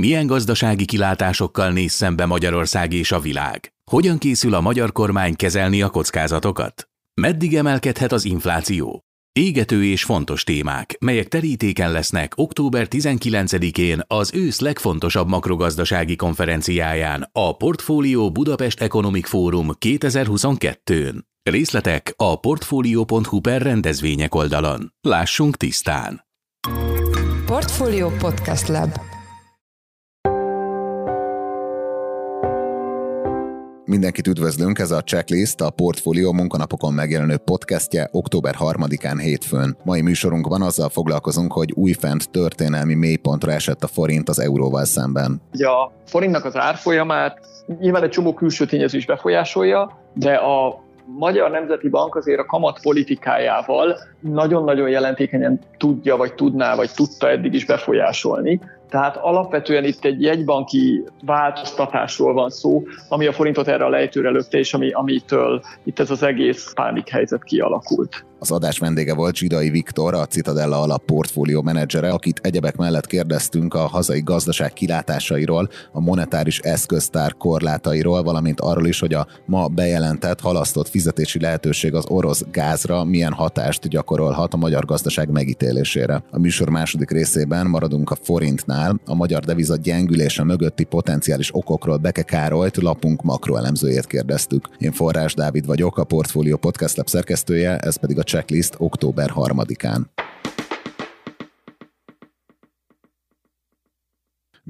Milyen gazdasági kilátásokkal néz szembe Magyarország és a világ? Hogyan készül a magyar kormány kezelni a kockázatokat? Meddig emelkedhet az infláció? Égető és fontos témák, melyek terítéken lesznek október 19-én az ősz legfontosabb makrogazdasági konferenciáján, a Portfólió Budapest Economic Forum 2022-n. Részletek a portfolio.hu per rendezvények oldalon. Lássunk tisztán! Portfolio Podcast Lab Mindenkit üdvözlünk, ez a Checklist, a Portfolio munkanapokon megjelenő podcastje október 3-án hétfőn. Mai műsorunkban azzal foglalkozunk, hogy újfent történelmi mélypontra esett a forint az euróval szemben. Ugye a forintnak az árfolyamát nyilván egy csomó külső tényező is befolyásolja, de a Magyar Nemzeti Bank azért a kamat politikájával nagyon-nagyon jelentékenyen tudja, vagy tudná, vagy tudta eddig is befolyásolni. Tehát alapvetően itt egy jegybanki változtatásról van szó, ami a forintot erre a lejtőre lökte, és ami, amitől itt ez az egész pánik helyzet kialakult. Az adás vendége volt Zsidai Viktor, a Citadella alap portfólió menedzsere, akit egyebek mellett kérdeztünk a hazai gazdaság kilátásairól, a monetáris eszköztár korlátairól, valamint arról is, hogy a ma bejelentett halasztott fizetési lehetőség az orosz gázra milyen hatást gyakorolhat a magyar gazdaság megítélésére. A műsor második részében maradunk a forintnál, a magyar deviza gyengülése mögötti potenciális okokról Beke Károlyt, lapunk makroelemzőjét kérdeztük. Én Forrás Dávid vagyok, a Portfólió Podcast Lab szerkesztője, ez pedig a checklist október 3-án.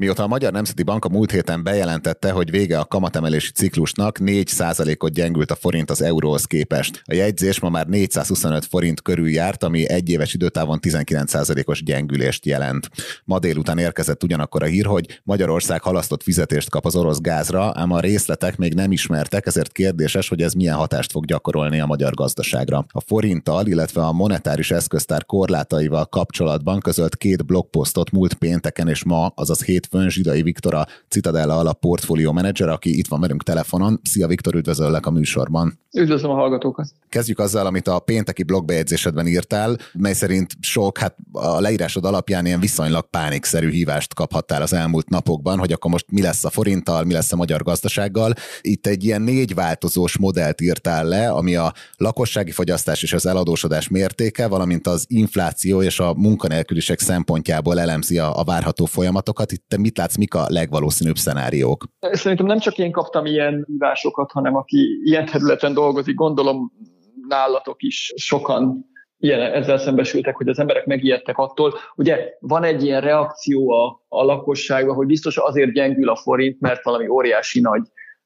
Mióta a Magyar Nemzeti Bank a múlt héten bejelentette, hogy vége a kamatemelési ciklusnak, 4%-ot gyengült a forint az euróhoz képest. A jegyzés ma már 425 forint körül járt, ami egy éves időtávon 19%-os gyengülést jelent. Ma délután érkezett ugyanakkor a hír, hogy Magyarország halasztott fizetést kap az orosz gázra, ám a részletek még nem ismertek, ezért kérdéses, hogy ez milyen hatást fog gyakorolni a magyar gazdaságra. A forinttal, illetve a monetáris eszköztár korlátaival kapcsolatban közölt két blogposztot múlt pénteken és ma, azaz hét hétfőn Zsidai Viktor a Citadella alap portfólió menedzser, aki itt van velünk telefonon. Szia Viktor, üdvözöllek a műsorban. Üdvözlöm a hallgatókat. Kezdjük azzal, amit a pénteki blogbejegyzésedben írtál, mely szerint sok, hát a leírásod alapján ilyen viszonylag pánikszerű hívást kaphattál az elmúlt napokban, hogy akkor most mi lesz a forinttal, mi lesz a magyar gazdasággal. Itt egy ilyen négy változós modellt írtál le, ami a lakossági fogyasztás és az eladósodás mértéke, valamint az infláció és a munkanélküliség szempontjából elemzi a, a várható folyamatokat. Itt te mit látsz, mik a legvalószínűbb szenáriók? Szerintem nem csak én kaptam ilyen hívásokat, hanem aki ilyen területen dolgozik, gondolom nálatok is sokan ilyen, ezzel szembesültek, hogy az emberek megijedtek attól. Ugye van egy ilyen reakció a, a lakosságban, hogy biztos azért gyengül a forint, mert valami óriási nagy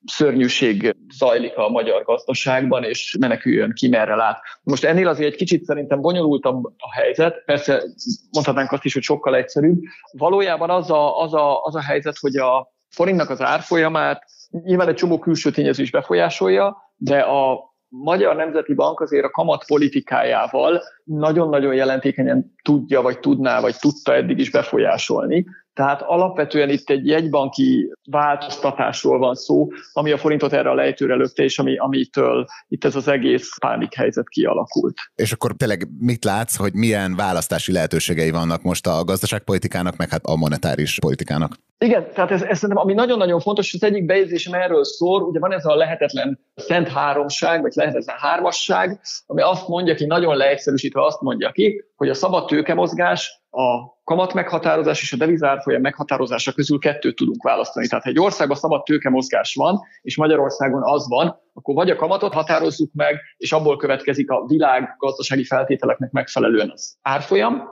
szörnyűség zajlik a magyar gazdaságban, és meneküljön ki, merre lát. Most ennél azért egy kicsit szerintem bonyolultabb a helyzet, persze mondhatnánk azt is, hogy sokkal egyszerűbb. Valójában az a, az a, az a helyzet, hogy a forintnak az árfolyamát nyilván egy csomó külső tényező is befolyásolja, de a Magyar Nemzeti Bank azért a kamat politikájával nagyon-nagyon jelentékenyen tudja, vagy tudná, vagy tudta eddig is befolyásolni. Tehát alapvetően itt egy jegybanki változtatásról van szó, ami a forintot erre a lejtőre lökte, és ami, amitől itt ez az egész pánik helyzet kialakult. És akkor tényleg mit látsz, hogy milyen választási lehetőségei vannak most a gazdaságpolitikának, meg hát a monetáris politikának? Igen, tehát ez, ez szerintem, ami nagyon-nagyon fontos, az egyik bejegyzésem erről szól, ugye van ez a lehetetlen szent háromság, vagy lehetetlen hármasság, ami azt mondja ki, nagyon leegyszerűsítve azt mondja ki, hogy a szabad tőkemozgás, a kamat meghatározás és a devizárfolyam meghatározása közül kettőt tudunk választani. Tehát ha egy országban szabad tőkemozgás van, és Magyarországon az van, akkor vagy a kamatot határozzuk meg, és abból következik a világ gazdasági feltételeknek megfelelően az árfolyam,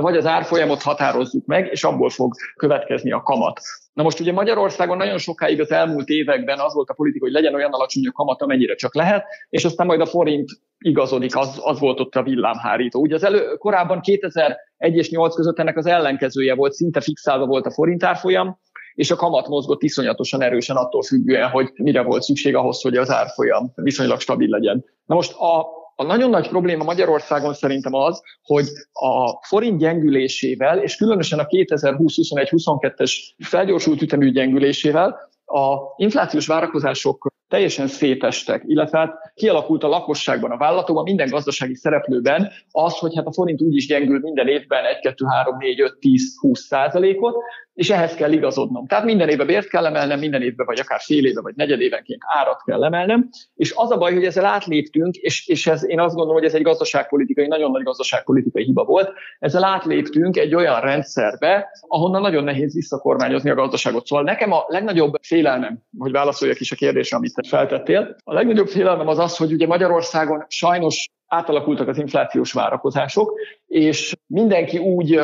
vagy az árfolyamot határozzuk meg, és abból fog következni a kamat. Na most ugye Magyarországon nagyon sokáig az elmúlt években az volt a politika, hogy legyen olyan alacsony a kamat, amennyire csak lehet, és aztán majd a forint igazodik, az, az volt ott a villámhárító. Ugye az elő, korábban 2001 és 8 között ennek az ellenkezője volt, szinte fixálva volt a forint árfolyam, és a kamat mozgott iszonyatosan erősen attól függően, hogy mire volt szükség ahhoz, hogy az árfolyam viszonylag stabil legyen. Na most a a nagyon nagy probléma Magyarországon szerintem az, hogy a forint gyengülésével, és különösen a 2020-21-22-es felgyorsult ütemű gyengülésével a inflációs várakozások teljesen szétestek, illetve hát kialakult a lakosságban, a vállalatokban, minden gazdasági szereplőben az, hogy hát a forint úgy is gyengül minden évben 1, 2, 3, 4, 5, 10, 20 százalékot, és ehhez kell igazodnom. Tehát minden évben bért kell emelnem, minden évben, vagy akár fél éve, vagy negyed évenként árat kell emelnem, és az a baj, hogy ezzel átléptünk, és, és ez, én azt gondolom, hogy ez egy gazdaságpolitikai, nagyon nagy gazdaságpolitikai hiba volt, ezzel átléptünk egy olyan rendszerbe, ahonnan nagyon nehéz visszakormányozni a gazdaságot. Szóval nekem a legnagyobb félelmem, hogy válaszoljak is a kérdésre, amit feltettél, a legnagyobb félelmem az az, hogy ugye Magyarországon sajnos átalakultak az inflációs várakozások, és mindenki úgy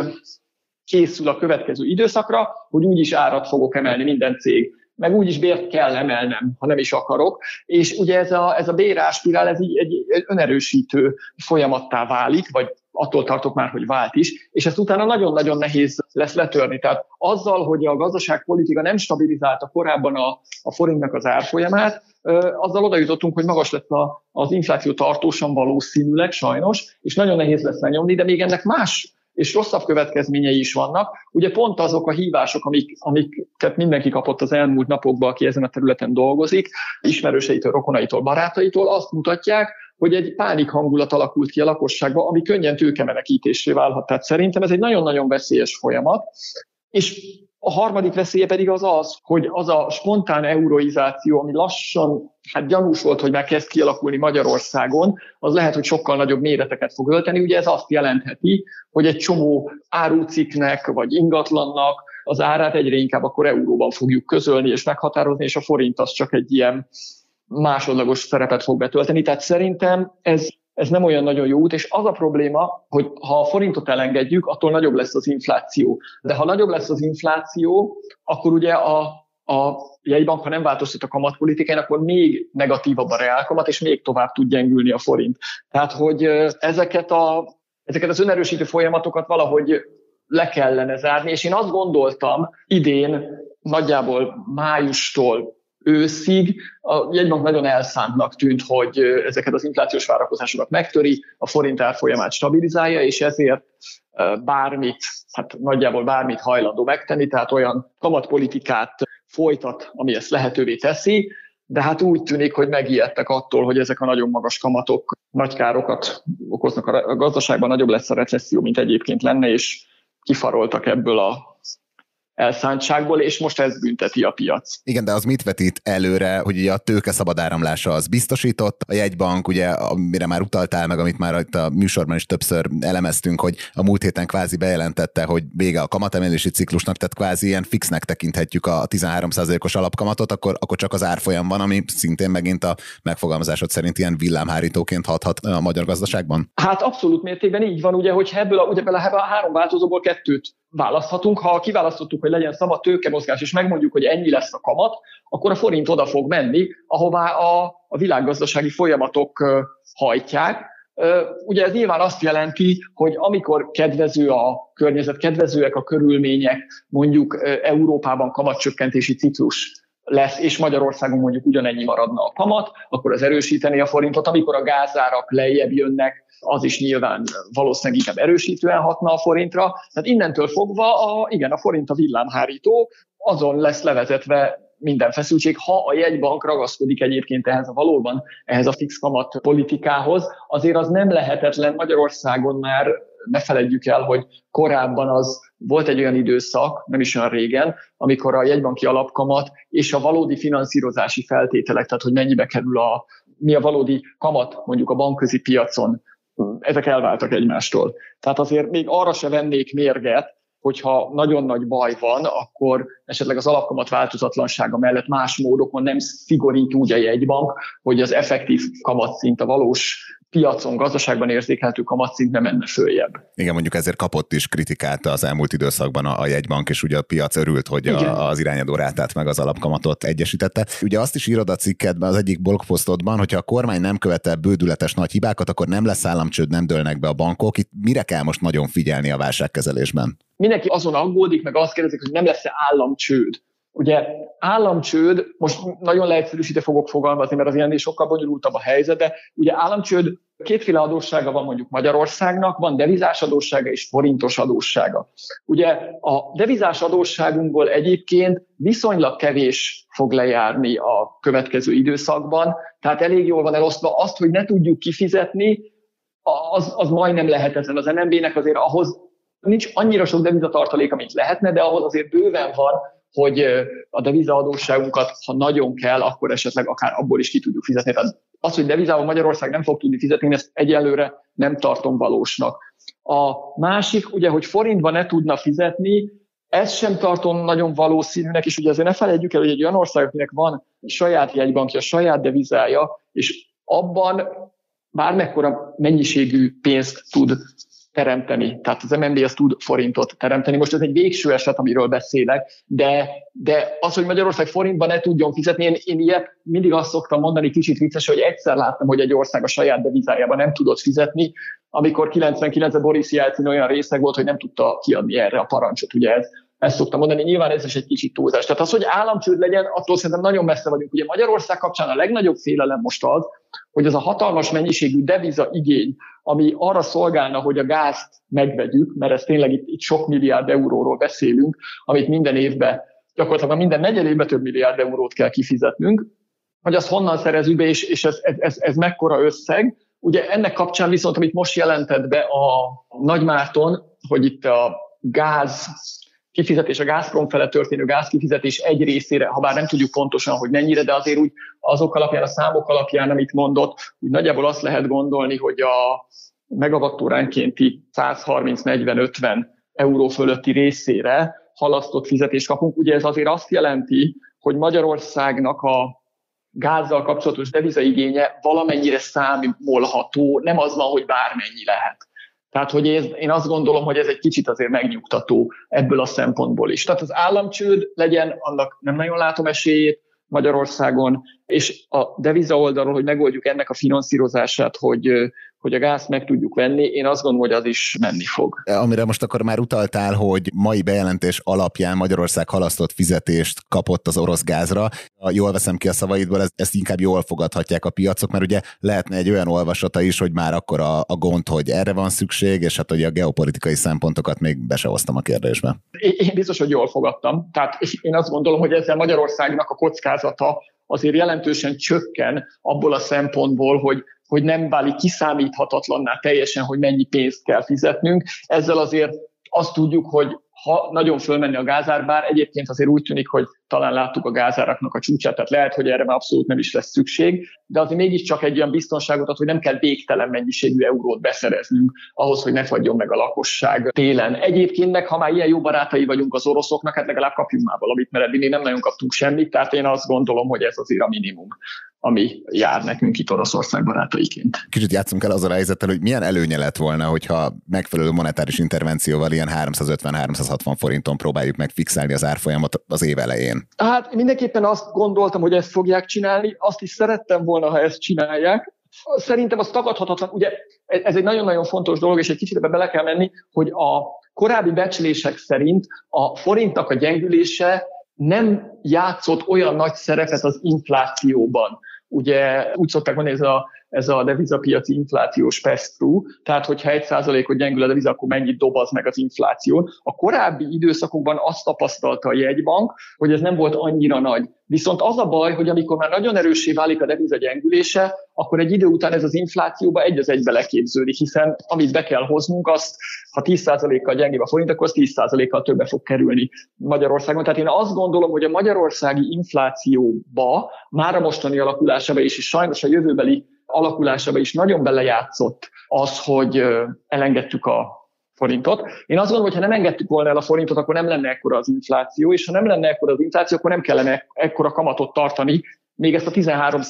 készül a következő időszakra, hogy úgyis árat fogok emelni minden cég meg úgyis bért kell emelnem, ha nem is akarok. És ugye ez a, ez a béráspirál, ez így egy, egy önerősítő folyamattá válik, vagy attól tartok már, hogy vált is, és ezt utána nagyon-nagyon nehéz lesz letörni. Tehát azzal, hogy a gazdaságpolitika nem stabilizálta korábban a, a forintnak az árfolyamát, azzal oda jutottunk, hogy magas lett a, az infláció tartósan valószínűleg sajnos, és nagyon nehéz lesz lenyomni, de még ennek más és rosszabb következményei is vannak. Ugye pont azok a hívások, amik, amiket mindenki kapott az elmúlt napokban, aki ezen a területen dolgozik, ismerőseitől, rokonaitól, barátaitól, azt mutatják, hogy egy pánik hangulat alakult ki a lakosságban, ami könnyen tőkemenekítésé válhat. Tehát szerintem ez egy nagyon-nagyon veszélyes folyamat, és a harmadik veszélye pedig az az, hogy az a spontán euroizáció, ami lassan, hát gyanús volt, hogy már kezd kialakulni Magyarországon, az lehet, hogy sokkal nagyobb méreteket fog ölteni. Ugye ez azt jelentheti, hogy egy csomó áruciknek vagy ingatlannak az árát egyre inkább akkor euróban fogjuk közölni és meghatározni, és a forint az csak egy ilyen másodlagos szerepet fog betölteni. Tehát szerintem ez ez nem olyan nagyon jó út, és az a probléma, hogy ha a forintot elengedjük, attól nagyobb lesz az infláció. De ha nagyobb lesz az infláció, akkor ugye a, a jegybank, ha nem változtat a kamatpolitikán, akkor még negatívabb a reálkamat, és még tovább tud gyengülni a forint. Tehát, hogy ezeket, a, ezeket az önerősítő folyamatokat valahogy le kellene zárni, és én azt gondoltam idén, nagyjából májustól őszig a jegybank nagyon elszántnak tűnt, hogy ezeket az inflációs várakozásokat megtöri, a forint árfolyamát stabilizálja, és ezért bármit, hát nagyjából bármit hajlandó megtenni, tehát olyan kamatpolitikát folytat, ami ezt lehetővé teszi, de hát úgy tűnik, hogy megijedtek attól, hogy ezek a nagyon magas kamatok nagy károkat okoznak a gazdaságban, nagyobb lesz a recesszió, mint egyébként lenne, és kifaroltak ebből a elszántságból, és most ez bünteti a piac. Igen, de az mit vetít előre, hogy ugye a tőke szabad áramlása az biztosított, a jegybank, ugye, amire már utaltál meg, amit már itt a műsorban is többször elemeztünk, hogy a múlt héten kvázi bejelentette, hogy vége a kamatemelési ciklusnak, tehát kvázi ilyen fixnek tekinthetjük a 13%-os alapkamatot, akkor, akkor csak az árfolyam van, ami szintén megint a megfogalmazásod szerint ilyen villámhárítóként hathat a magyar gazdaságban? Hát abszolút mértékben így van, ugye, hogy ebből a, ugye, a három változóból kettőt választhatunk. Ha kiválasztottuk, hogy legyen szabad tőkemozgás, és megmondjuk, hogy ennyi lesz a kamat, akkor a forint oda fog menni, ahová a, a világgazdasági folyamatok hajtják. Ugye ez nyilván azt jelenti, hogy amikor kedvező a környezet, kedvezőek a körülmények, mondjuk Európában kamatcsökkentési ciklus lesz, és Magyarországon mondjuk ugyanennyi maradna a kamat, akkor az erősíteni a forintot. Amikor a gázárak lejjebb jönnek, az is nyilván valószínűleg inkább erősítően hatna a forintra. Tehát innentől fogva, a, igen, a forint a villámhárító, azon lesz levezetve minden feszültség, ha a jegybank ragaszkodik egyébként ehhez a valóban, ehhez a fix kamat politikához, azért az nem lehetetlen Magyarországon már ne feledjük el, hogy korábban az volt egy olyan időszak, nem is olyan régen, amikor a jegybanki alapkamat és a valódi finanszírozási feltételek, tehát hogy mennyibe kerül a, mi a valódi kamat mondjuk a bankközi piacon, ezek elváltak egymástól. Tehát azért még arra se vennék mérget, hogyha nagyon nagy baj van, akkor esetleg az alapkamat változatlansága mellett más módokon nem szigorít úgy a jegybank, hogy az effektív kamatszint, a valós piacon, gazdaságban érzékelhető kamatszint nem menne följebb. Igen, mondjuk ezért kapott is kritikát az elmúlt időszakban a, a jegybank, és ugye a piac örült, hogy a, az irányadó rátát meg az alapkamatot egyesítette. Ugye azt is írod a cikkedben, az egyik blogposztodban, hogyha a kormány nem követel bődületes nagy hibákat, akkor nem lesz államcsőd, nem dőlnek be a bankok. Itt mire kell most nagyon figyelni a válságkezelésben? Mindenki azon aggódik, meg azt kérdezik, hogy nem lesz-e államcsőd Ugye államcsőd, most nagyon leegyszerűsítve fogok fogalmazni, mert az ennél sokkal bonyolultabb a helyzet, de ugye államcsőd kétféle adóssága van mondjuk Magyarországnak, van devizás adóssága és forintos adóssága. Ugye a devizás adósságunkból egyébként viszonylag kevés fog lejárni a következő időszakban, tehát elég jól van elosztva azt, hogy ne tudjuk kifizetni, az, az majdnem lehetetlen. Az NMB-nek azért ahhoz nincs annyira sok devizatartalék, amit lehetne, de ahhoz azért bőven van, hogy a devizaadósságunkat, ha nagyon kell, akkor esetleg akár abból is ki tudjuk fizetni. Tehát az, hogy devizával Magyarország nem fog tudni fizetni, ezt egyelőre nem tartom valósnak. A másik, ugye, hogy forintban ne tudna fizetni, ezt sem tartom nagyon valószínűnek, és ugye azért ne felejtjük el, hogy egy olyan ország, akinek van saját jegybankja, saját devizája, és abban bármekkora mennyiségű pénzt tud teremteni. Tehát az MNB az tud forintot teremteni. Most ez egy végső eset, amiről beszélek, de, de az, hogy Magyarország forintban ne tudjon fizetni, én, én ilyet mindig azt szoktam mondani, kicsit vicces, hogy egyszer láttam, hogy egy ország a saját devizájában nem tudott fizetni, amikor 99-ben Boris Jelcin olyan részeg volt, hogy nem tudta kiadni erre a parancsot. Ugye ez, ezt szoktam mondani, nyilván ez is egy kicsit túlzás. Tehát az, hogy államcsőd legyen, attól szerintem nagyon messze vagyunk. Ugye Magyarország kapcsán a legnagyobb félelem most az, hogy az a hatalmas mennyiségű deviza igény, ami arra szolgálna, hogy a gázt megvegyük, mert ez tényleg itt, itt sok milliárd euróról beszélünk, amit minden évben, gyakorlatilag minden negyed évben több milliárd eurót kell kifizetnünk, hogy azt honnan szerezünk be, és, és ez, ez, ez, ez mekkora összeg. Ugye ennek kapcsán viszont, amit most jelentett be a Nagymárton, hogy itt a gáz kifizetés, a Gazprom fele történő gázkifizetés egy részére, ha bár nem tudjuk pontosan, hogy mennyire, de azért úgy azok alapján, a számok alapján, amit mondott, úgy nagyjából azt lehet gondolni, hogy a megavattóránkénti 130-40-50 euró fölötti részére halasztott fizetést kapunk. Ugye ez azért azt jelenti, hogy Magyarországnak a gázzal kapcsolatos devizaigénye valamennyire számolható, nem az van, hogy bármennyi lehet. Tehát, hogy én, azt gondolom, hogy ez egy kicsit azért megnyugtató ebből a szempontból is. Tehát az államcsőd legyen, annak nem nagyon látom esélyét Magyarországon, és a deviza oldalról, hogy megoldjuk ennek a finanszírozását, hogy hogy a gáz meg tudjuk venni, én azt gondolom, hogy az is menni fog. Amire most akkor már utaltál, hogy mai bejelentés alapján Magyarország halasztott fizetést kapott az orosz gázra. Jól veszem ki a szavaidból, ezt, inkább jól fogadhatják a piacok, mert ugye lehetne egy olyan olvasata is, hogy már akkor a, a gond, hogy erre van szükség, és hát hogy a geopolitikai szempontokat még be se hoztam a kérdésbe. Én biztos, hogy jól fogadtam. Tehát én azt gondolom, hogy ezzel Magyarországnak a kockázata azért jelentősen csökken abból a szempontból, hogy hogy nem válik kiszámíthatatlanná teljesen, hogy mennyi pénzt kell fizetnünk. Ezzel azért azt tudjuk, hogy ha nagyon fölmenni a gázár, bár egyébként azért úgy tűnik, hogy talán láttuk a gázáraknak a csúcsát, tehát lehet, hogy erre már abszolút nem is lesz szükség, de azért mégiscsak egy olyan biztonságot ad, hogy nem kell végtelen mennyiségű eurót beszereznünk ahhoz, hogy ne fagyjon meg a lakosság télen. Egyébként meg, ha már ilyen jó barátai vagyunk az oroszoknak, hát legalább kapjunk már valamit, mert eddig nem nagyon kaptunk semmit, tehát én azt gondolom, hogy ez azért a minimum ami jár nekünk itt Oroszország barátaiként. Kicsit játszunk el azzal a helyzettel, hogy milyen előnye lett volna, hogyha megfelelő monetáris intervencióval ilyen 350-360 forinton próbáljuk megfixálni az árfolyamot az év elején. Hát mindenképpen azt gondoltam, hogy ezt fogják csinálni, azt is szerettem volna, ha ezt csinálják. Szerintem az tagadhatatlan, ugye ez egy nagyon-nagyon fontos dolog, és egy kicsit ebbe bele kell menni, hogy a korábbi becslések szerint a forintnak a gyengülése nem játszott olyan nagy szerepet az inflációban. Ugye úgy szokták mondani, ez a, ez a devizapiaci inflációs pass tehát hogyha egy százalékot gyengül a deviza, akkor mennyit dob meg az infláción. A korábbi időszakokban azt tapasztalta a jegybank, hogy ez nem volt annyira nagy. Viszont az a baj, hogy amikor már nagyon erősé válik a deviza gyengülése, akkor egy idő után ez az inflációba egy az egybe leképződik, hiszen amit be kell hoznunk, azt ha 10%-kal gyengébb a forint, akkor az 10%-kal többe fog kerülni Magyarországon. Tehát én azt gondolom, hogy a magyarországi inflációba, már a mostani alakulásába is, és sajnos a jövőbeli alakulásába is nagyon belejátszott az, hogy elengedtük a forintot. Én azt gondolom, hogy ha nem engedtük volna el a forintot, akkor nem lenne ekkora az infláció, és ha nem lenne ekkora az infláció, akkor nem kellene ekkora kamatot tartani, még ezt a 13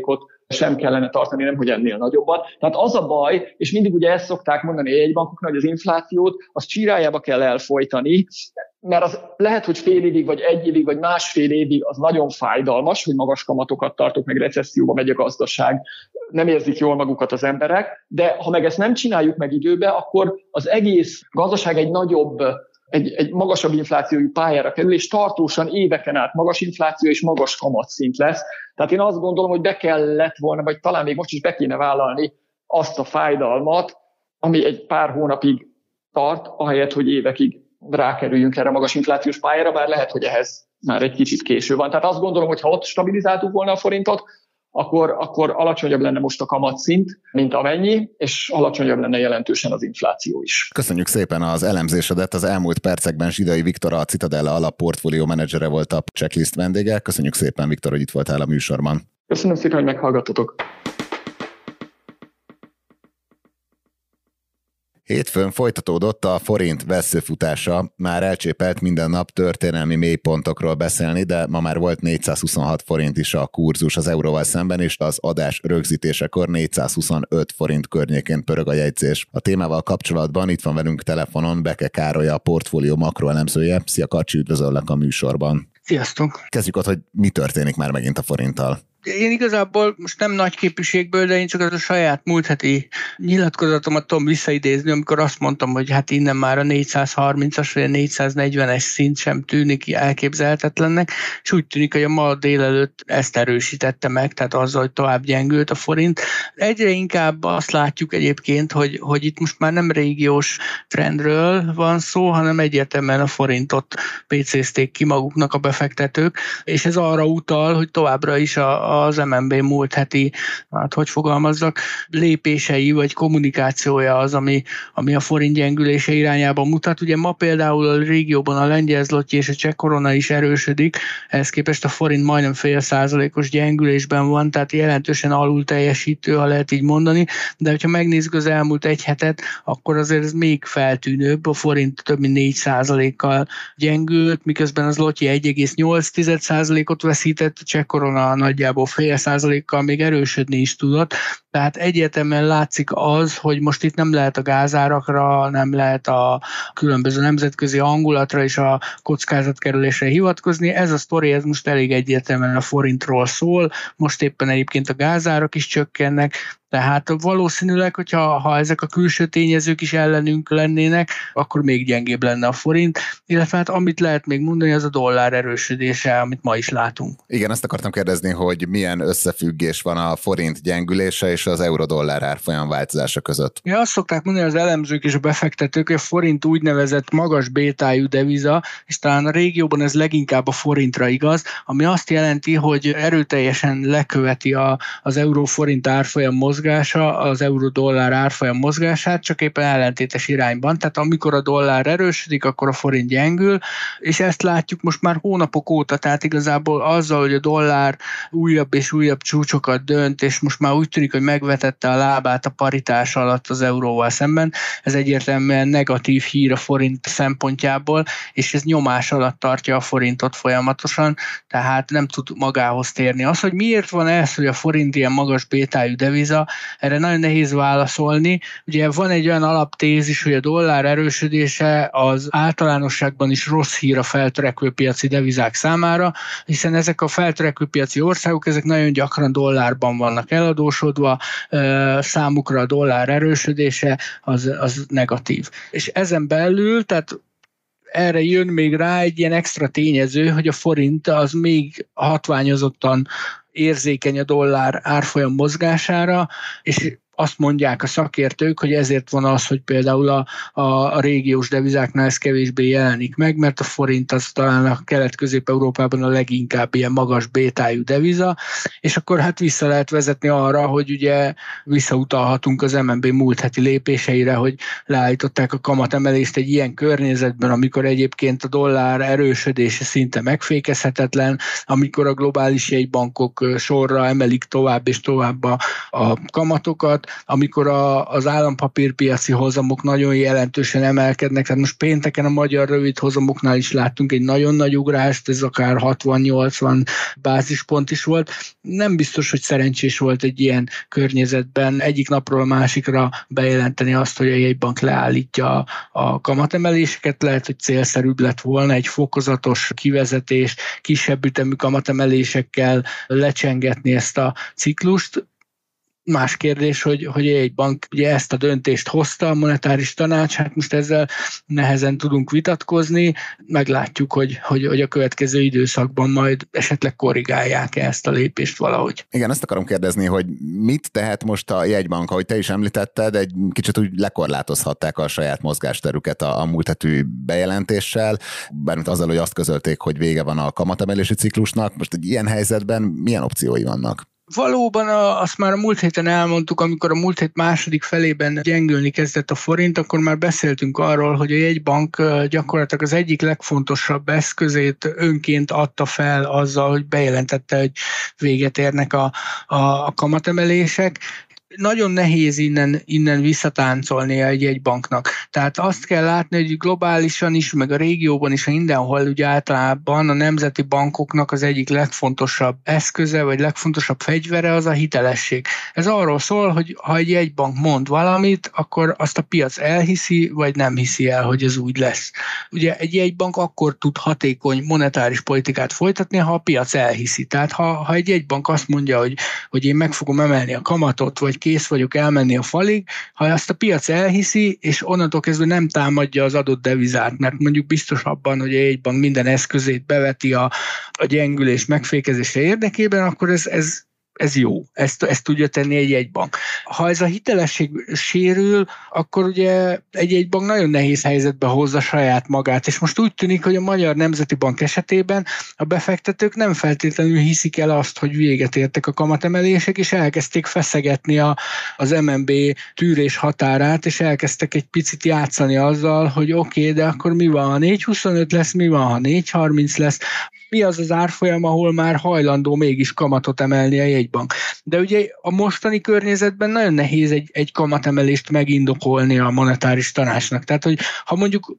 ot sem kellene tartani, nem hogy ennél nagyobbat. Tehát az a baj, és mindig ugye ezt szokták mondani egy bankoknak, hogy az inflációt az csírájába kell elfolytani, mert az lehet, hogy fél évig, vagy egy évig, vagy másfél évig az nagyon fájdalmas, hogy magas kamatokat tartok, meg recesszióba megy a gazdaság, nem érzik jól magukat az emberek, de ha meg ezt nem csináljuk meg időbe, akkor az egész gazdaság egy nagyobb egy, egy magasabb inflációjú pályára kerül, és tartósan éveken át magas infláció és magas kamatszint lesz. Tehát én azt gondolom, hogy be kellett volna, vagy talán még most is be kéne vállalni azt a fájdalmat, ami egy pár hónapig tart, ahelyett, hogy évekig rákerüljünk erre a magas inflációs pályára, bár lehet, hogy ehhez már egy kicsit késő van. Tehát azt gondolom, hogy ha ott stabilizáltuk volna a forintot, akkor, akkor alacsonyabb lenne most a kamatszint, mint amennyi, és alacsonyabb lenne jelentősen az infláció is. Köszönjük szépen az elemzésedet. Az elmúlt percekben Zsidai Viktor, a Citadella alap portfólió menedzsere volt a checklist vendége. Köszönjük szépen, Viktor, hogy itt voltál a műsorban. Köszönöm szépen, hogy meghallgattatok. Hétfőn folytatódott a forint veszőfutása, már elcsépelt minden nap történelmi mélypontokról beszélni, de ma már volt 426 forint is a kurzus az euróval szemben, és az adás rögzítésekor 425 forint környékén pörög a jegyzés. A témával kapcsolatban itt van velünk telefonon Beke Károly, a portfólió makroelemzője. Szia Kacsi, üdvözöllek a műsorban. Sziasztok! Kezdjük ott, hogy mi történik már megint a forinttal én igazából most nem nagy képviségből, de én csak az a saját múlt heti nyilatkozatomat tudom visszaidézni, amikor azt mondtam, hogy hát innen már a 430-as vagy a 440-es szint sem tűnik elképzelhetetlennek, és úgy tűnik, hogy a ma délelőtt ezt erősítette meg, tehát azzal, hogy tovább gyengült a forint. Egyre inkább azt látjuk egyébként, hogy, hogy itt most már nem régiós trendről van szó, hanem egyértelműen a forintot PC-zték ki maguknak a befektetők, és ez arra utal, hogy továbbra is a, a az MNB múlt heti, hát hogy fogalmazzak, lépései vagy kommunikációja az, ami, ami a forint gyengülése irányába mutat. Ugye ma például a régióban a lengyel zloty és a cseh korona is erősödik, ehhez képest a forint majdnem fél százalékos gyengülésben van, tehát jelentősen alul teljesítő, ha lehet így mondani, de hogyha megnézzük az elmúlt egy hetet, akkor azért ez még feltűnőbb, a forint több mint 4 százalékkal gyengült, miközben az Lotyi 1,8 százalékot veszített, a cseh korona nagyjából fél százalékkal még erősödni is tudott, tehát egyértelműen látszik az, hogy most itt nem lehet a gázárakra, nem lehet a különböző nemzetközi hangulatra és a kockázatkerülésre hivatkozni. Ez a sztori, ez most elég egyértelműen a forintról szól. Most éppen egyébként a gázárak is csökkennek, tehát valószínűleg, hogyha ha ezek a külső tényezők is ellenünk lennének, akkor még gyengébb lenne a forint, illetve hát amit lehet még mondani, az a dollár erősödése, amit ma is látunk. Igen, ezt akartam kérdezni, hogy milyen összefüggés van a forint gyengülése és az euró-dollár árfolyam változása között. Ja, azt szokták mondani az elemzők és a befektetők, hogy a forint úgynevezett magas bétájú deviza, és talán a régióban ez leginkább a forintra igaz, ami azt jelenti, hogy erőteljesen leköveti a, az euró-forint árfolyam mozgása, az euró-dollár árfolyam mozgását, csak éppen ellentétes irányban. Tehát amikor a dollár erősödik, akkor a forint gyengül, és ezt látjuk most már hónapok óta, tehát igazából azzal, hogy a dollár újabb és újabb csúcsokat dönt, és most már úgy tűnik, hogy megvetette a lábát a paritás alatt az euróval szemben. Ez egyértelműen negatív hír a forint szempontjából, és ez nyomás alatt tartja a forintot folyamatosan, tehát nem tud magához térni. Az, hogy miért van ez, hogy a forint ilyen magas bétájú deviza, erre nagyon nehéz válaszolni. Ugye van egy olyan alaptézis, hogy a dollár erősödése az általánosságban is rossz hír a feltörekvő piaci devizák számára, hiszen ezek a feltörekvő piaci országok, ezek nagyon gyakran dollárban vannak eladósodva, számukra a dollár erősödése az, az negatív. És ezen belül, tehát erre jön még rá egy ilyen extra tényező, hogy a forint az még hatványozottan érzékeny a dollár árfolyam mozgására, és azt mondják a szakértők, hogy ezért van az, hogy például a, a, a régiós devizáknál ez kevésbé jelenik meg, mert a forint az talán a kelet-közép-európában a leginkább ilyen magas bétájú deviza, és akkor hát vissza lehet vezetni arra, hogy ugye visszautalhatunk az MNB múlt heti lépéseire, hogy leállították a kamatemelést egy ilyen környezetben, amikor egyébként a dollár erősödése szinte megfékezhetetlen, amikor a globális jegybankok sorra emelik tovább és tovább a, a kamatokat, amikor a, az állampapírpiaci hozamok nagyon jelentősen emelkednek, tehát most pénteken a magyar rövid hozamoknál is láttunk egy nagyon nagy ugrást, ez akár 60-80 bázispont is volt. Nem biztos, hogy szerencsés volt egy ilyen környezetben egyik napról a másikra bejelenteni azt, hogy a jegybank leállítja a kamatemeléseket, lehet, hogy célszerűbb lett volna egy fokozatos kivezetés, kisebb ütemű kamatemelésekkel lecsengetni ezt a ciklust Más kérdés, hogy, hogy egy bank ugye ezt a döntést hozta, a monetáris tanács, hát most ezzel nehezen tudunk vitatkozni, meglátjuk, hogy, hogy, hogy a következő időszakban majd esetleg korrigálják -e ezt a lépést valahogy. Igen, ezt akarom kérdezni, hogy mit tehet most a jegybank, ahogy te is említetted, egy kicsit úgy lekorlátozhatták a saját mozgásterüket a, a múlt hetű bejelentéssel, bármint azzal, hogy azt közölték, hogy vége van a kamatemelési ciklusnak. Most egy ilyen helyzetben milyen opciói vannak? Valóban a, azt már a múlt héten elmondtuk, amikor a múlt hét második felében gyengülni kezdett a forint, akkor már beszéltünk arról, hogy a jegybank gyakorlatilag az egyik legfontosabb eszközét önként adta fel azzal, hogy bejelentette, hogy véget érnek a, a, a kamatemelések, nagyon nehéz innen, innen visszatáncolni egy, egy banknak. Tehát azt kell látni, hogy globálisan is, meg a régióban is, mindenhol ugye általában a nemzeti bankoknak az egyik legfontosabb eszköze, vagy legfontosabb fegyvere az a hitelesség. Ez arról szól, hogy ha egy egy bank mond valamit, akkor azt a piac elhiszi, vagy nem hiszi el, hogy ez úgy lesz. Ugye egy jegybank akkor tud hatékony monetáris politikát folytatni, ha a piac elhiszi. Tehát ha, ha egy jegybank azt mondja, hogy, hogy én meg fogom emelni a kamatot, vagy kész vagyok elmenni a falig, ha ezt a piac elhiszi, és onnantól kezdve nem támadja az adott devizát, mert mondjuk biztos abban, hogy egy bank minden eszközét beveti a, a gyengülés megfékezése érdekében, akkor ez, ez ez jó, ezt, ezt tudja tenni egy jegybank. Ha ez a hitelesség sérül, akkor ugye egy jegybank nagyon nehéz helyzetbe hozza saját magát, és most úgy tűnik, hogy a Magyar Nemzeti Bank esetében a befektetők nem feltétlenül hiszik el azt, hogy véget értek a kamatemelések, és elkezdték feszegetni a, az MNB tűrés határát, és elkezdtek egy picit játszani azzal, hogy oké, okay, de akkor mi van, ha 4,25 lesz, mi van, ha 4,30 lesz, mi az az árfolyam, ahol már hajlandó mégis kamatot emelni a jegybank. De ugye a mostani környezetben nagyon nehéz egy, egy kamatemelést megindokolni a monetáris tanácsnak. Tehát, hogy ha mondjuk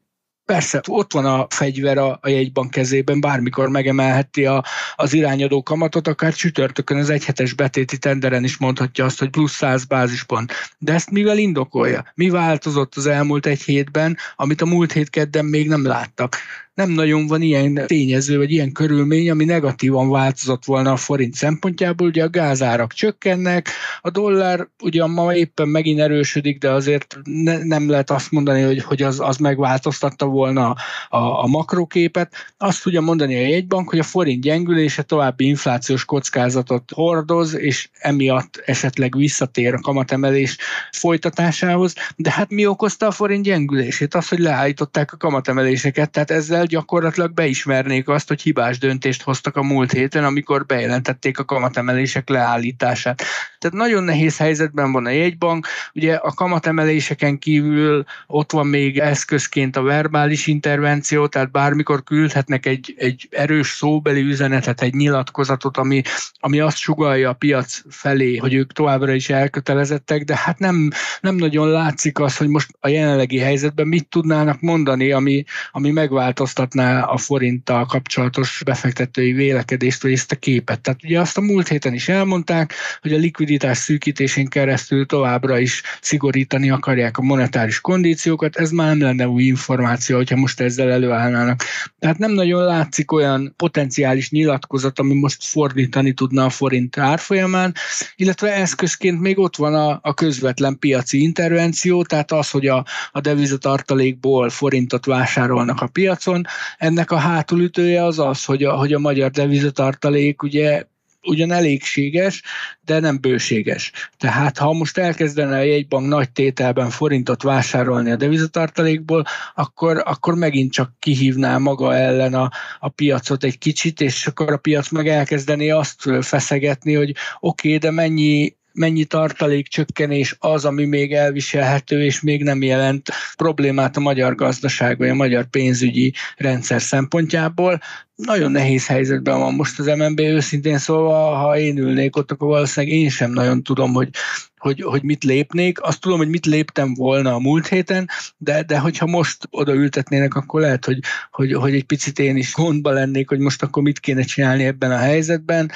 Persze, ott van a fegyver a, a jegybank kezében, bármikor megemelheti a, az irányadó kamatot, akár csütörtökön az egyhetes betéti tenderen is mondhatja azt, hogy plusz 100 bázispont. De ezt mivel indokolja? Mi változott az elmúlt egy hétben, amit a múlt hét kedden még nem láttak? Nem nagyon van ilyen tényező, vagy ilyen körülmény, ami negatívan változott volna a forint szempontjából. Ugye a gázárak csökkennek, a dollár ugyan ma éppen megint erősödik, de azért ne, nem lehet azt mondani, hogy, hogy az, az megváltoztatta volna a, a makroképet. Azt tudja mondani a jegybank, hogy a forint gyengülése további inflációs kockázatot hordoz, és emiatt esetleg visszatér a kamatemelés folytatásához. De hát mi okozta a forint gyengülését? Az, hogy leállították a kamatemeléseket, tehát ezzel gyakorlatilag beismernék azt, hogy hibás döntést hoztak a múlt héten, amikor bejelentették a kamatemelések leállítását. Tehát nagyon nehéz helyzetben van a jegybank, ugye a kamatemeléseken kívül ott van még eszközként a verbális intervenció, tehát bármikor küldhetnek egy, egy erős szóbeli üzenetet, egy nyilatkozatot, ami, ami azt sugalja a piac felé, hogy ők továbbra is elkötelezettek, de hát nem, nem nagyon látszik az, hogy most a jelenlegi helyzetben mit tudnának mondani, ami, ami megváltoztat változtatná a forinttal kapcsolatos befektetői vélekedést, vagy ezt a képet. Tehát ugye azt a múlt héten is elmondták, hogy a likviditás szűkítésén keresztül továbbra is szigorítani akarják a monetáris kondíciókat, ez már nem lenne új információ, hogyha most ezzel előállnának. Tehát nem nagyon látszik olyan potenciális nyilatkozat, ami most fordítani tudna a forint árfolyamán, illetve eszközként még ott van a, a közvetlen piaci intervenció, tehát az, hogy a, a devizatartalékból forintot vásárolnak a piacon, ennek a hátulütője az az, hogy a, hogy a magyar devizatartalék ugye ugyan elégséges, de nem bőséges. Tehát ha most elkezdene a jegybank nagy tételben forintot vásárolni a devizatartalékból, akkor, akkor megint csak kihívná maga ellen a, a piacot egy kicsit, és akkor a piac meg elkezdené azt feszegetni, hogy oké, okay, de mennyi mennyi tartalékcsökkenés az, ami még elviselhető, és még nem jelent problémát a magyar gazdaság vagy a magyar pénzügyi rendszer szempontjából nagyon nehéz helyzetben van most az MNB, őszintén szólva, ha én ülnék ott, akkor valószínűleg én sem nagyon tudom, hogy, hogy, hogy mit lépnék. Azt tudom, hogy mit léptem volna a múlt héten, de, de hogyha most oda ültetnének, akkor lehet, hogy, hogy, hogy egy picit én is gondba lennék, hogy most akkor mit kéne csinálni ebben a helyzetben.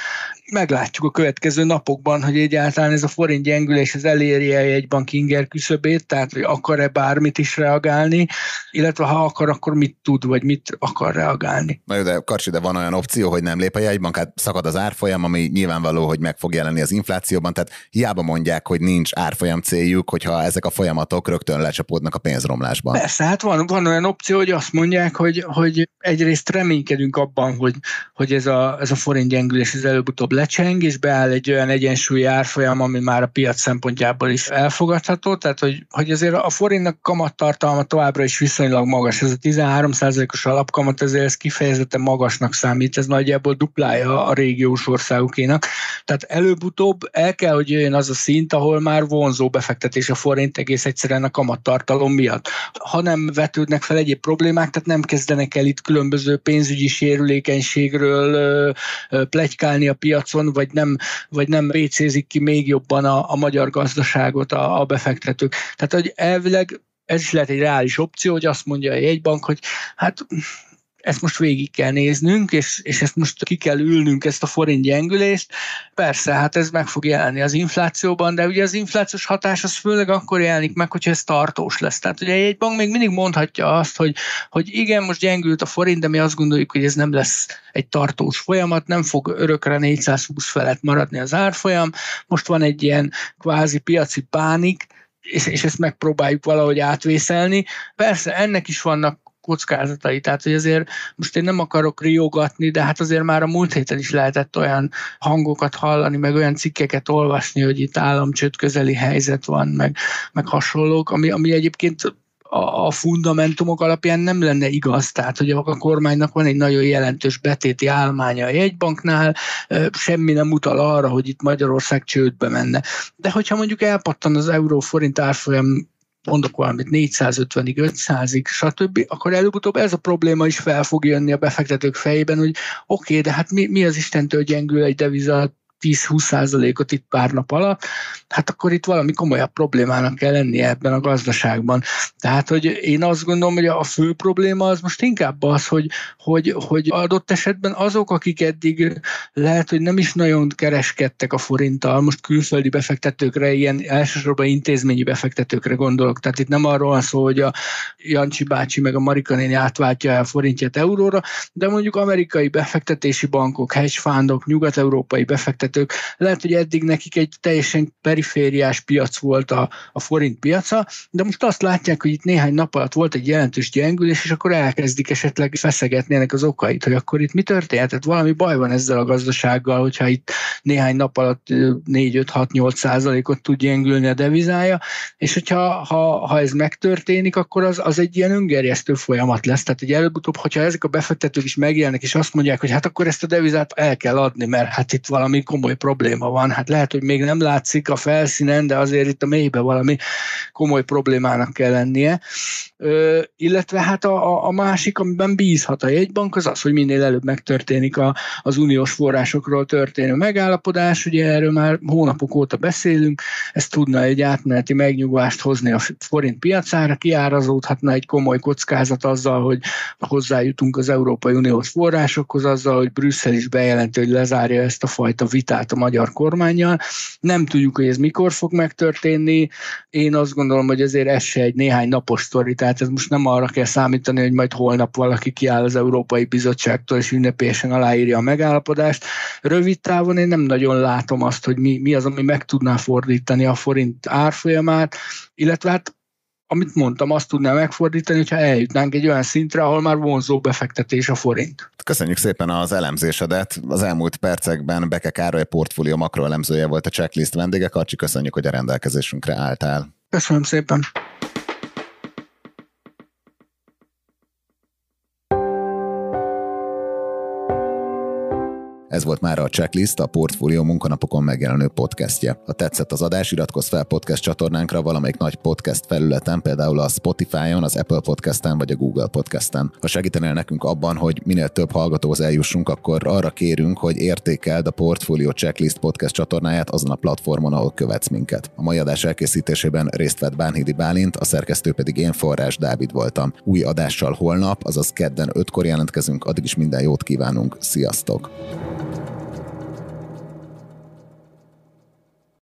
Meglátjuk a következő napokban, hogy egyáltalán ez a forint gyengülés az eléri egy bank inger küszöbét, tehát hogy akar-e bármit is reagálni, illetve ha akar, akkor mit tud, vagy mit akar reagálni. Na jó, de Karcsi, de van olyan opció, hogy nem lép a jegybank, hát szakad az árfolyam, ami nyilvánvaló, hogy meg fog jelenni az inflációban, tehát hiába mondják, hogy nincs árfolyam céljuk, hogyha ezek a folyamatok rögtön lecsapódnak a pénzromlásban. Persze, hát van, van olyan opció, hogy azt mondják, hogy, hogy egyrészt reménykedünk abban, hogy, hogy ez, a, ez a forint gyengülés az előbb-utóbb lecseng, és beáll egy olyan egyensúlyi árfolyam, ami már a piac szempontjából is elfogadható, tehát hogy, hogy azért a forintnak kamattartalma továbbra is viszonylag magas. Ez a 13%-os alapkamat, ezért ez kifejezetten magasnak számít, ez nagyjából duplája a régiós országokénak. Tehát előbb-utóbb el kell, hogy jöjjön az a szint, ahol már vonzó befektetés a forint egész egyszerűen a kamattartalom miatt. Ha nem vetődnek fel egyéb problémák, tehát nem kezdenek el itt különböző pénzügyi sérülékenységről plegykálni a piacon, vagy nem, vagy nem vécézik ki még jobban a, a magyar gazdaságot a, a befektetők. Tehát, hogy elvileg ez is lehet egy reális opció, hogy azt mondja a jegybank, hogy hát ezt most végig kell néznünk, és, és ezt most ki kell ülnünk, ezt a forint gyengülést. Persze, hát ez meg fog jelenni az inflációban, de ugye az inflációs hatás az főleg akkor jelenik meg, hogyha ez tartós lesz. Tehát ugye egy bank még mindig mondhatja azt, hogy, hogy igen, most gyengült a forint, de mi azt gondoljuk, hogy ez nem lesz egy tartós folyamat, nem fog örökre 420 felett maradni az árfolyam. Most van egy ilyen kvázi piaci pánik, és, és ezt megpróbáljuk valahogy átvészelni. Persze ennek is vannak kockázatai. Tehát, hogy azért most én nem akarok riogatni, de hát azért már a múlt héten is lehetett olyan hangokat hallani, meg olyan cikkeket olvasni, hogy itt államcsőd közeli helyzet van, meg, meg hasonlók, ami, ami egyébként a, fundamentumok alapján nem lenne igaz. Tehát, hogy a kormánynak van egy nagyon jelentős betéti állománya a jegybanknál, semmi nem utal arra, hogy itt Magyarország csődbe menne. De hogyha mondjuk elpattan az euró-forint árfolyam mondok valamit 450-ig, 500-ig, stb., akkor előbb-utóbb ez a probléma is fel fog jönni a befektetők fejében, hogy oké, okay, de hát mi, mi az Istentől gyengül egy deviza 10-20 százalékot itt pár nap alatt, hát akkor itt valami komolyabb problémának kell lennie ebben a gazdaságban. Tehát, hogy én azt gondolom, hogy a fő probléma az most inkább az, hogy, hogy, hogy adott esetben azok, akik eddig lehet, hogy nem is nagyon kereskedtek a forinttal, most külföldi befektetőkre, ilyen elsősorban intézményi befektetőkre gondolok. Tehát itt nem arról van szó, hogy a Jancsi bácsi meg a Marika néni átváltja a forintját euróra, de mondjuk amerikai befektetési bankok, hedge fundok, nyugat-európai befektetők befektetők. Lehet, hogy eddig nekik egy teljesen perifériás piac volt a, a forint piaca, de most azt látják, hogy itt néhány nap alatt volt egy jelentős gyengülés, és akkor elkezdik esetleg feszegetni ennek az okait, hogy akkor itt mi történt? Tehát valami baj van ezzel a gazdasággal, hogyha itt néhány nap alatt 4-5-6-8 százalékot tud gyengülni a devizája, és hogyha ha, ha ez megtörténik, akkor az, az egy ilyen öngerjesztő folyamat lesz. Tehát egy előbb-utóbb, hogyha ezek a befektetők is megjelennek, és azt mondják, hogy hát akkor ezt a devizát el kell adni, mert hát itt valami komoly komoly probléma van. Hát lehet, hogy még nem látszik a felszínen, de azért itt a mélybe valami komoly problémának kell lennie. Ö, illetve hát a, a másik, amiben bízhat a jegybank, az az, hogy minél előbb megtörténik a, az uniós forrásokról történő megállapodás. Ugye erről már hónapok óta beszélünk, ez tudna egy átmeneti megnyugvást hozni a forint piacára, kiárazódhatna egy komoly kockázat azzal, hogy hozzájutunk az Európai Uniós forrásokhoz, azzal, hogy Brüsszel is bejelenti, hogy lezárja ezt a fajta vitát vitát a magyar kormányjal. Nem tudjuk, hogy ez mikor fog megtörténni. Én azt gondolom, hogy azért ez se egy néhány napos sztori, tehát ez most nem arra kell számítani, hogy majd holnap valaki kiáll az Európai Bizottságtól és ünnepélyesen aláírja a megállapodást. Rövid távon én nem nagyon látom azt, hogy mi, mi az, ami meg tudná fordítani a forint árfolyamát, illetve hát amit mondtam, azt tudná megfordítani, hogyha eljutnánk egy olyan szintre, ahol már vonzó befektetés a forint. Köszönjük szépen az elemzésedet. Az elmúlt percekben Beke Károly portfólió makroelemzője volt a checklist vendége. Karcsi, köszönjük, hogy a rendelkezésünkre álltál. Köszönöm szépen. Ez volt már a Checklist, a Portfolio munkanapokon megjelenő podcastje. Ha tetszett az adás, iratkozz fel podcast csatornánkra valamelyik nagy podcast felületen, például a Spotify-on, az Apple Podcast-en vagy a Google Podcast-en. Ha segítenél nekünk abban, hogy minél több hallgatóhoz eljussunk, akkor arra kérünk, hogy értékeld a Portfolio Checklist podcast csatornáját azon a platformon, ahol követsz minket. A mai adás elkészítésében részt vett Bánhidi Bálint, a szerkesztő pedig én Forrás Dávid voltam. Új adással holnap, azaz kedden 5-kor jelentkezünk, addig is minden jót kívánunk. Sziasztok!